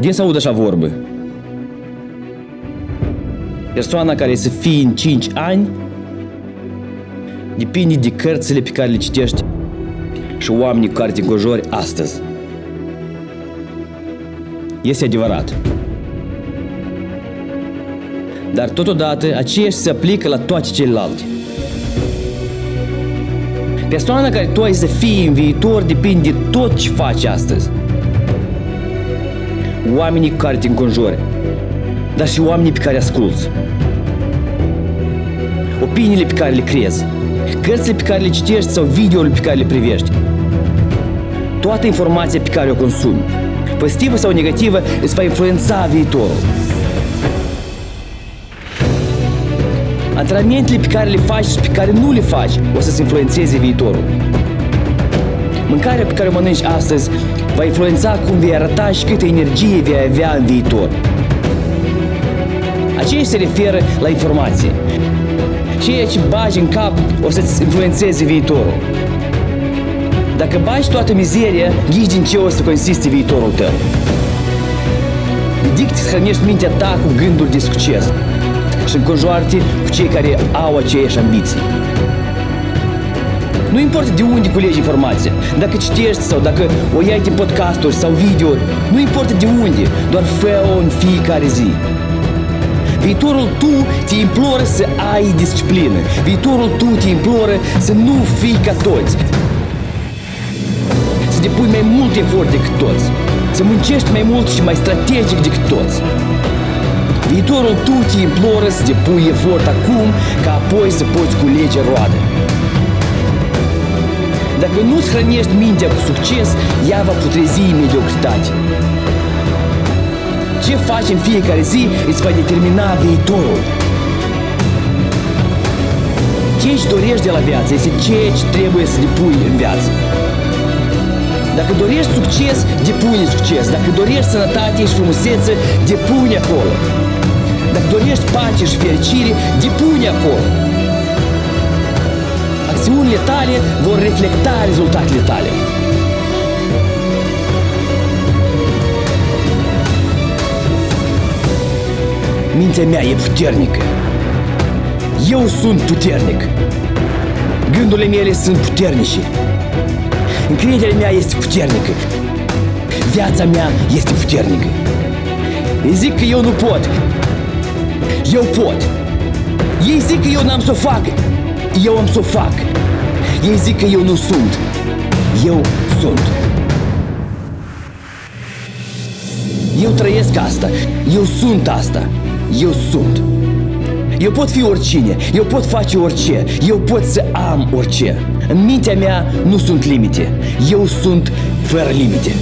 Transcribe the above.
Des aud așa vorbă. Persoana care să fie în 5 ani depinde de cărțile pe care le citești și oamenii cu care te înconjori astăzi. Este adevărat. Dar totodată aceeași se aplică la toate celelalte. Persoana care tu ai să fii în viitor depinde de tot ce faci astăzi. Oamenii cu care te înconjori, dar și oamenii pe care asculți. Opiniile pe care le crezi, cărțile pe care le citești sau videoul pe care le privești. Toată informația pe care o consumi, pozitivă sau negativă, îți va influența viitorul. Antrenamentele pe care le faci și pe care nu le faci o să-ți influențeze viitorul. Mâncarea pe care o mănânci astăzi va influența cum vei arăta și câtă energie vei avea în viitor. Aceea se referă la informație. Ceea ce bagi în cap o să-ți influențeze viitorul. Dacă bagi toată mizeria, ghici din ce o să consiste viitorul tău. Ridic să hrănești mintea ta cu gânduri de succes și înconjoarte cu cei care au aceeași ambiții. Nu importă de unde culegi informația, dacă citești sau dacă o iai din podcasturi sau video, nu importă de unde, doar fă-o în fiecare zi. Viitorul tu te imploră să ai disciplină. Viitorul tu te imploră să nu fii ca toți. Să depui mai mult efort decât toți. Să muncești mai mult și mai strategic decât toți. Viitorul tu te imploră să depui efort acum ca apoi să poți culege roade. Dacă nu-ți hrănești mintea cu succes, ea va putrezi în mediocritate. Ce faci în fiecare zi îți va determina viitorul. Ce își dorești de la viață este ceea ce trebuie să depui în viață. Dacă dorești succes, depune succes. Dacă dorești sănătate și frumusețe, depune acolo. Dacă dorești pace și fericire, depune acolo. Acțiunile tale vor reflecta rezultatele tale. Mintea mea e puternică. Eu sunt puternic. Gândurile mele sunt puternice. Încrederea mea este puternică. Viața mea este puternică. Îi zic că eu nu pot. Eu pot. Ei zic că eu n-am să o fac. Eu am să o fac. Ei zic că eu nu sunt. Eu sunt. Eu trăiesc asta. Eu sunt asta. Eu sunt. Eu pot fi oricine, eu pot face orice, eu pot să am orice. În mintea mea nu sunt limite, eu sunt fără limite.